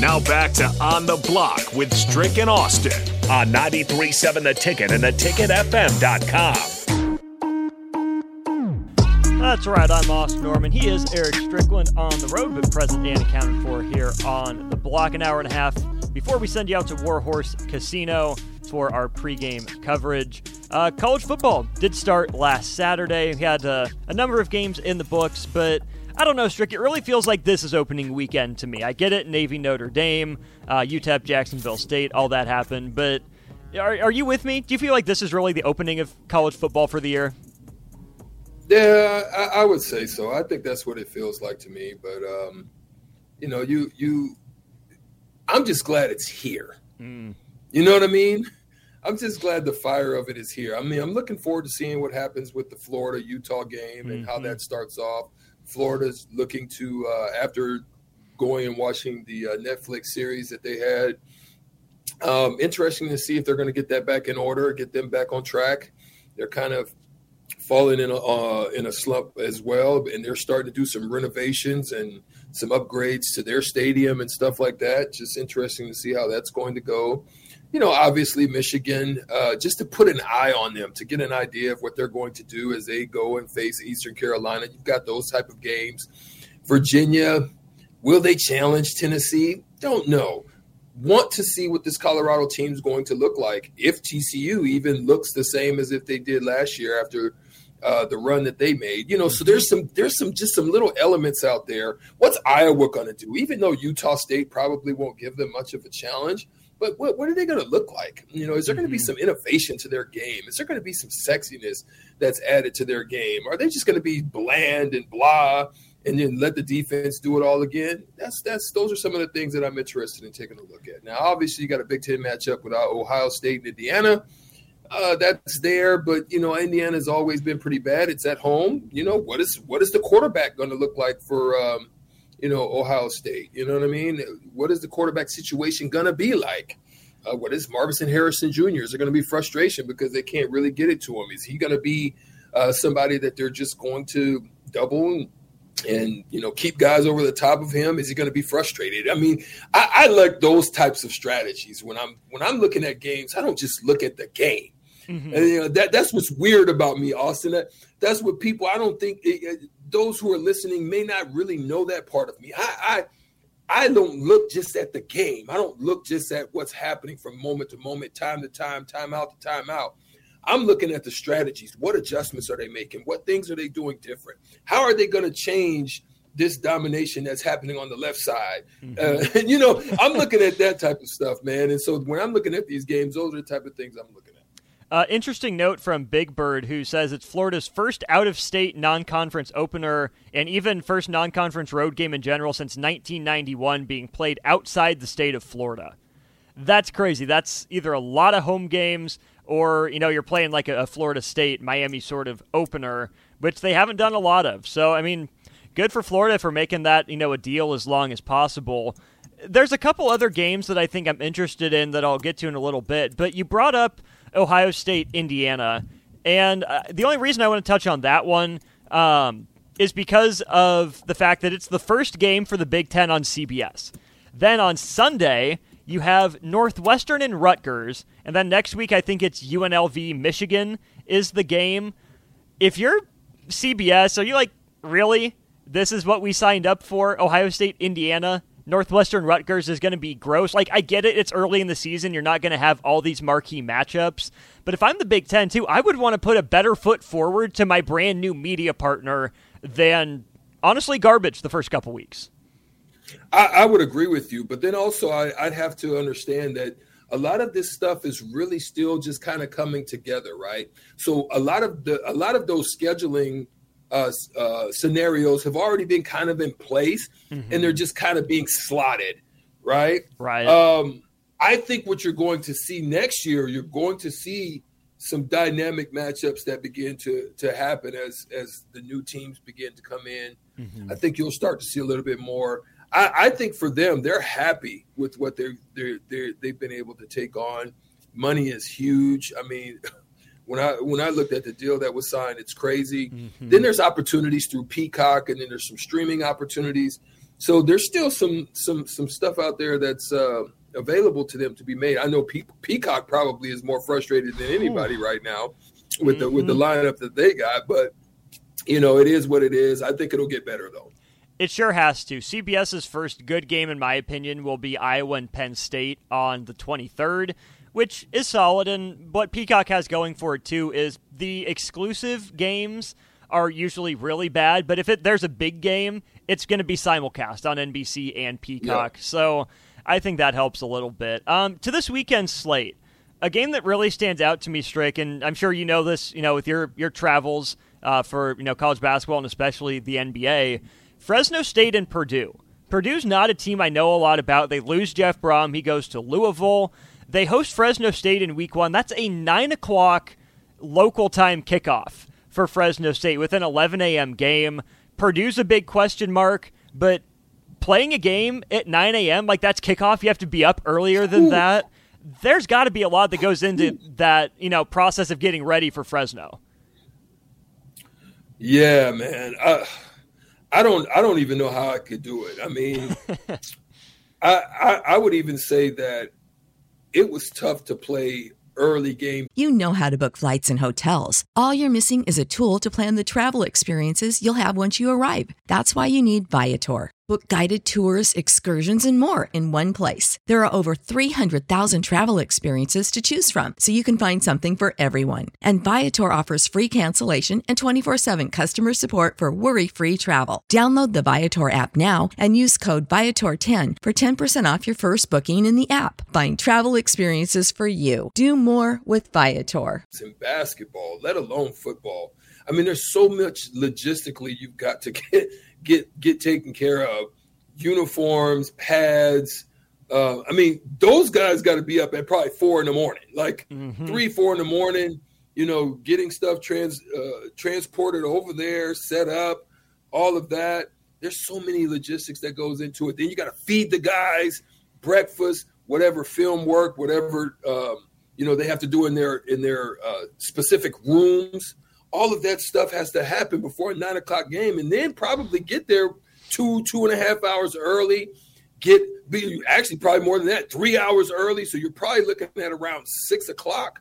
Now back to On the Block with Strick and Austin on 93.7 The Ticket and theticketfm.com. That's right. I'm Austin Norman. He is Eric Strickland on the road, but present and accounted for here on the block. An hour and a half before we send you out to Warhorse Casino for our pregame coverage. Uh, college football did start last Saturday. We had uh, a number of games in the books, but I don't know, Strick. It really feels like this is opening weekend to me. I get it, Navy, Notre Dame, uh, UTEP, Jacksonville State, all that happened. But are, are you with me? Do you feel like this is really the opening of college football for the year? Yeah, I, I would say so. I think that's what it feels like to me. But um, you know, you you, I'm just glad it's here. Mm. You know what I mean? I'm just glad the fire of it is here. I mean, I'm looking forward to seeing what happens with the Florida Utah game and mm-hmm. how that starts off. Florida's looking to uh, after going and watching the uh, Netflix series that they had. Um, interesting to see if they're going to get that back in order, get them back on track. They're kind of falling in a uh, in a slump as well, and they're starting to do some renovations and some upgrades to their stadium and stuff like that. Just interesting to see how that's going to go you know, obviously Michigan, uh, just to put an eye on them, to get an idea of what they're going to do as they go and face Eastern Carolina. You've got those type of games. Virginia, will they challenge Tennessee? Don't know. Want to see what this Colorado team is going to look like if TCU even looks the same as if they did last year after uh, the run that they made. You know, so there's some there's some just some little elements out there. What's Iowa going to do? Even though Utah State probably won't give them much of a challenge, but what, what are they going to look like? You know, is there mm-hmm. going to be some innovation to their game? Is there going to be some sexiness that's added to their game? Are they just going to be bland and blah and then let the defense do it all again? That's that's those are some of the things that I'm interested in taking a look at. Now, obviously, you got a Big Ten matchup with uh, Ohio State and Indiana. Uh, that's there, but you know Indiana's always been pretty bad. It's at home. You know what is what is the quarterback going to look like for um, you know, Ohio State. You know what I mean? What is the quarterback situation going to be like? Uh, what is Marvin Harrison Jr.? Is there going to be frustration because they can't really get it to him? Is he going to be uh, somebody that they're just going to double and, and, you know keep guys over the top of him? Is he going to be frustrated? I mean, I, I like those types of strategies when I'm when I'm looking at games. I don't just look at the game. Mm-hmm. And you know that that's what's weird about me, Austin. That that's what people I don't think it, those who are listening may not really know that part of me. I, I I don't look just at the game. I don't look just at what's happening from moment to moment, time to time, time out to time out. I'm looking at the strategies. What adjustments are they making? What things are they doing different? How are they going to change this domination that's happening on the left side? Mm-hmm. Uh, you know, I'm looking at that type of stuff, man. And so when I'm looking at these games, those are the type of things I'm looking at. Uh, interesting note from Big Bird, who says it's Florida's first out of state non conference opener and even first non conference road game in general since 1991 being played outside the state of Florida. That's crazy. That's either a lot of home games or, you know, you're playing like a, a Florida State, Miami sort of opener, which they haven't done a lot of. So, I mean, good for Florida for making that, you know, a deal as long as possible. There's a couple other games that I think I'm interested in that I'll get to in a little bit, but you brought up Ohio State, Indiana. And uh, the only reason I want to touch on that one um, is because of the fact that it's the first game for the Big Ten on CBS. Then on Sunday, you have Northwestern and Rutgers. And then next week, I think it's UNLV, Michigan is the game. If you're CBS, are you like, really? This is what we signed up for? Ohio State, Indiana? Northwestern Rutgers is going to be gross. Like, I get it, it's early in the season. You're not going to have all these marquee matchups. But if I'm the Big Ten, too, I would want to put a better foot forward to my brand new media partner than, honestly, garbage the first couple weeks. I, I would agree with you. But then also, I, I'd have to understand that a lot of this stuff is really still just kind of coming together, right? So a lot of the a lot of those scheduling uh, uh, scenarios have already been kind of in place mm-hmm. and they're just kind of being slotted, right? Right. Um, I think what you're going to see next year, you're going to see some dynamic matchups that begin to to happen as as the new teams begin to come in. Mm-hmm. I think you'll start to see a little bit more. I, I think for them, they're happy with what they're, they're, they're they've been able to take on. Money is huge. I mean, when I when I looked at the deal that was signed, it's crazy. Mm-hmm. Then there's opportunities through Peacock, and then there's some streaming opportunities. So there's still some some some stuff out there that's uh, available to them to be made. I know Pe- Peacock probably is more frustrated than anybody right now with the with the mm-hmm. lineup that they got, but you know it is what it is. I think it'll get better though. It sure has to. CBS's first good game, in my opinion, will be Iowa and Penn State on the 23rd, which is solid. And what Peacock has going for it too is the exclusive games are usually really bad, but if it, there's a big game, it's going to be simulcast on NBC and Peacock. Yeah. So I think that helps a little bit. Um, to this weekend slate, a game that really stands out to me, Strick, and I'm sure you know this, you know, with your your travels uh, for you know college basketball and especially the NBA. Fresno State and Purdue. Purdue's not a team I know a lot about. They lose Jeff Brohm. He goes to Louisville. They host Fresno State in week one. That's a 9 o'clock local time kickoff for Fresno State with an 11 a.m. game. Purdue's a big question mark, but playing a game at 9 a.m., like that's kickoff, you have to be up earlier than Ooh. that. There's got to be a lot that goes into that, you know, process of getting ready for Fresno. Yeah, man. I, I don't I don't even know how I could do it. I mean, I, I I would even say that it was tough to play early game. You know how to book flights and hotels. All you're missing is a tool to plan the travel experiences you'll have once you arrive. That's why you need Viator. Book guided tours, excursions, and more in one place. There are over 300,000 travel experiences to choose from, so you can find something for everyone. And Viator offers free cancellation and 24 7 customer support for worry free travel. Download the Viator app now and use code Viator10 for 10% off your first booking in the app. Find travel experiences for you. Do more with Viator. In basketball, let alone football. I mean, there's so much logistically you've got to get get get taken care of. Uniforms, pads. Uh, I mean, those guys got to be up at probably four in the morning, like mm-hmm. three, four in the morning. You know, getting stuff trans uh, transported over there, set up, all of that. There's so many logistics that goes into it. Then you got to feed the guys breakfast, whatever film work, whatever um, you know they have to do in their in their uh, specific rooms all of that stuff has to happen before a nine o'clock game, and then probably get there two, two and a half hours early. Get be actually probably more than that, three hours early. So you're probably looking at around six o'clock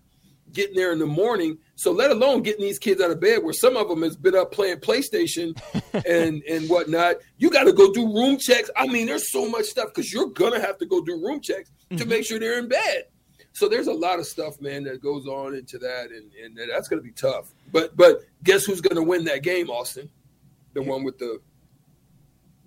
getting there in the morning. So let alone getting these kids out of bed, where some of them has been up playing PlayStation and and whatnot. You got to go do room checks. I mean, there's so much stuff because you're gonna have to go do room checks mm-hmm. to make sure they're in bed. So there's a lot of stuff, man, that goes on into that, and, and that's going to be tough. But but guess who's going to win that game, Austin? The one with the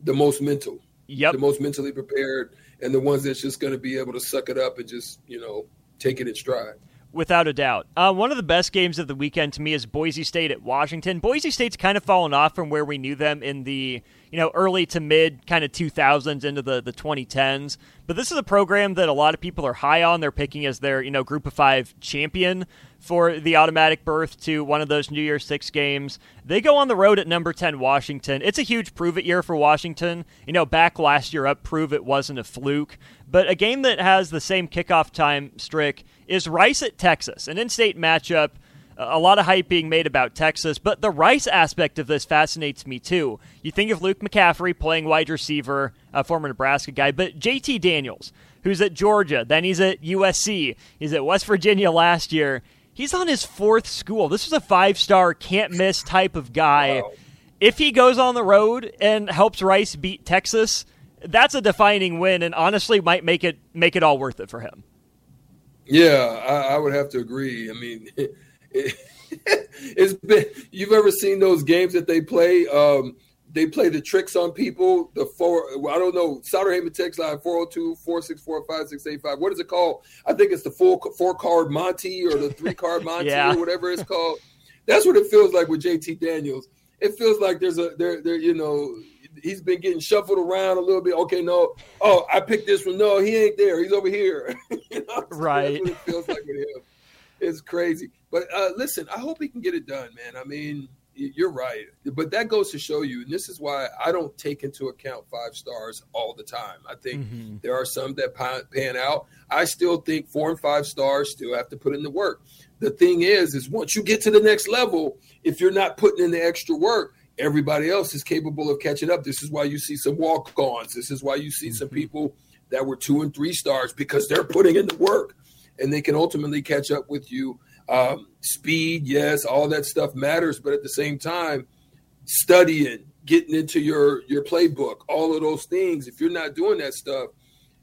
the most mental, yep, the most mentally prepared, and the ones that's just going to be able to suck it up and just you know take it in stride. Without a doubt. Uh, one of the best games of the weekend to me is Boise State at Washington. Boise State's kind of fallen off from where we knew them in the you know, early to mid kind of 2000s into the, the 2010s. But this is a program that a lot of people are high on. They're picking as their, you know, group of five champion for the automatic berth to one of those New Year's Six games. They go on the road at number 10 Washington. It's a huge prove it year for Washington. You know, back last year up, prove it wasn't a fluke. But a game that has the same kickoff time, Strick, is Rice at Texas, an in state matchup a lot of hype being made about Texas, but the Rice aspect of this fascinates me too. You think of Luke McCaffrey playing wide receiver, a former Nebraska guy, but JT Daniels, who's at Georgia, then he's at USC, he's at West Virginia last year. He's on his fourth school. This is a five star, can't miss type of guy. Wow. If he goes on the road and helps Rice beat Texas, that's a defining win, and honestly might make it make it all worth it for him. Yeah, I, I would have to agree. I mean. it's been you've ever seen those games that they play? Um, they play the tricks on people the four i don't know Sauter Heyman text line 402-464-5685 what is it called? I think it's the full four card monty or the three card monty yeah. or whatever it's called. That's what it feels like with jt daniels. It feels like there's a there there you know he's been getting shuffled around a little bit. Okay no. Oh i picked this one. No he ain't there. He's over here. You know? right. it feels like with him. It's crazy but uh, listen, I hope he can get it done, man. I mean, you're right, but that goes to show you, and this is why I don't take into account five stars all the time. I think mm-hmm. there are some that pan out. I still think four and five stars still have to put in the work. The thing is, is once you get to the next level, if you're not putting in the extra work, everybody else is capable of catching up. This is why you see some walk ons. This is why you see some mm-hmm. people that were two and three stars because they're putting in the work and they can ultimately catch up with you. Um, speed, yes, all that stuff matters, but at the same time, studying, getting into your your playbook, all of those things. If you're not doing that stuff,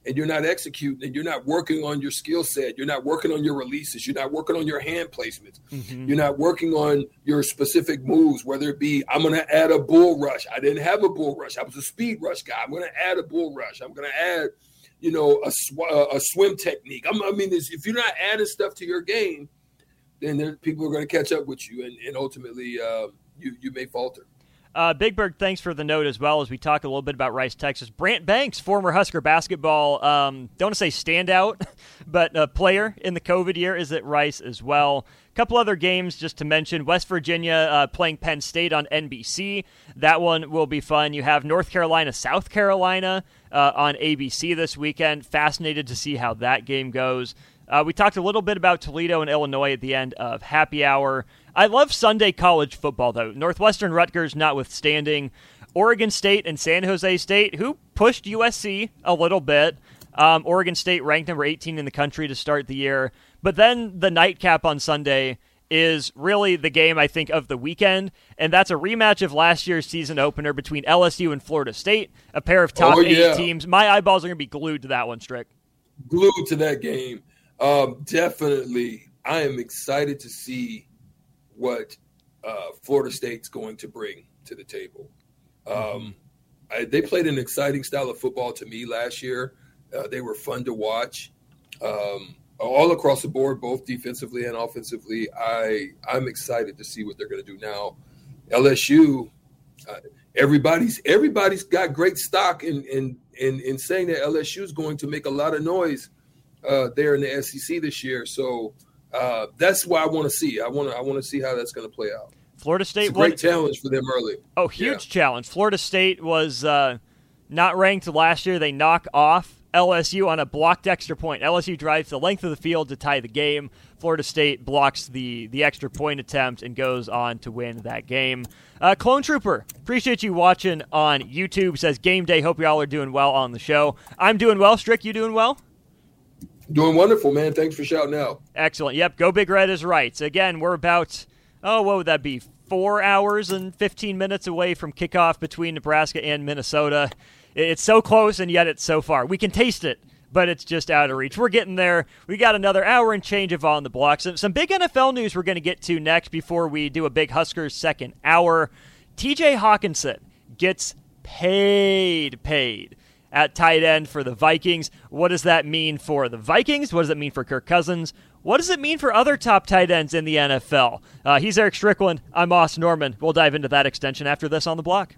and you're not executing and you're not working on your skill set, you're not working on your releases, you're not working on your hand placements, mm-hmm. you're not working on your specific moves, whether it be I'm going to add a bull rush. I didn't have a bull rush. I was a speed rush guy. I'm going to add a bull rush. I'm going to add, you know, a, sw- a swim technique. I'm, i mean, if you're not adding stuff to your game, then there, people are going to catch up with you, and, and ultimately uh, you you may falter. Uh, Big Bird, thanks for the note as well as we talk a little bit about Rice, Texas. Brant Banks, former Husker basketball, um, don't want to say standout, but a player in the COVID year is at Rice as well. A couple other games just to mention West Virginia uh, playing Penn State on NBC. That one will be fun. You have North Carolina, South Carolina uh, on ABC this weekend. Fascinated to see how that game goes. Uh, we talked a little bit about Toledo and Illinois at the end of Happy Hour. I love Sunday college football, though. Northwestern Rutgers notwithstanding. Oregon State and San Jose State, who pushed USC a little bit. Um, Oregon State ranked number 18 in the country to start the year. But then the nightcap on Sunday is really the game, I think, of the weekend. And that's a rematch of last year's season opener between LSU and Florida State, a pair of top oh, yeah. eight teams. My eyeballs are going to be glued to that one, Strick. Glued to that game. Um, definitely. I am excited to see what uh, Florida State's going to bring to the table. Um, I, they played an exciting style of football to me last year. Uh, they were fun to watch, um, all across the board, both defensively and offensively. I I'm excited to see what they're going to do now. LSU, uh, everybody's everybody's got great stock in in in, in saying that LSU is going to make a lot of noise uh, there in the SEC this year. So uh, that's why I want to see. I want to I want to see how that's going to play out. Florida State, it's a great challenge for them early. Oh, huge yeah. challenge! Florida State was uh, not ranked last year. They knock off LSU on a blocked extra point. LSU drives the length of the field to tie the game. Florida State blocks the the extra point attempt and goes on to win that game. Uh, Clone Trooper, appreciate you watching on YouTube. Says game day. Hope y'all are doing well on the show. I'm doing well. Strick, you doing well? Doing wonderful, man. Thanks for shouting out. Excellent. Yep, Go Big Red is right. Again, we're about, oh, what would that be? Four hours and 15 minutes away from kickoff between Nebraska and Minnesota. It's so close, and yet it's so far. We can taste it, but it's just out of reach. We're getting there. We got another hour and change of on the block. Some, some big NFL news we're going to get to next before we do a big Huskers second hour. TJ Hockenson gets paid, paid at tight end for the Vikings. What does that mean for the Vikings? What does it mean for Kirk Cousins? What does it mean for other top tight ends in the NFL? Uh, he's Eric Strickland. I'm Moss Norman. We'll dive into that extension after this on the block.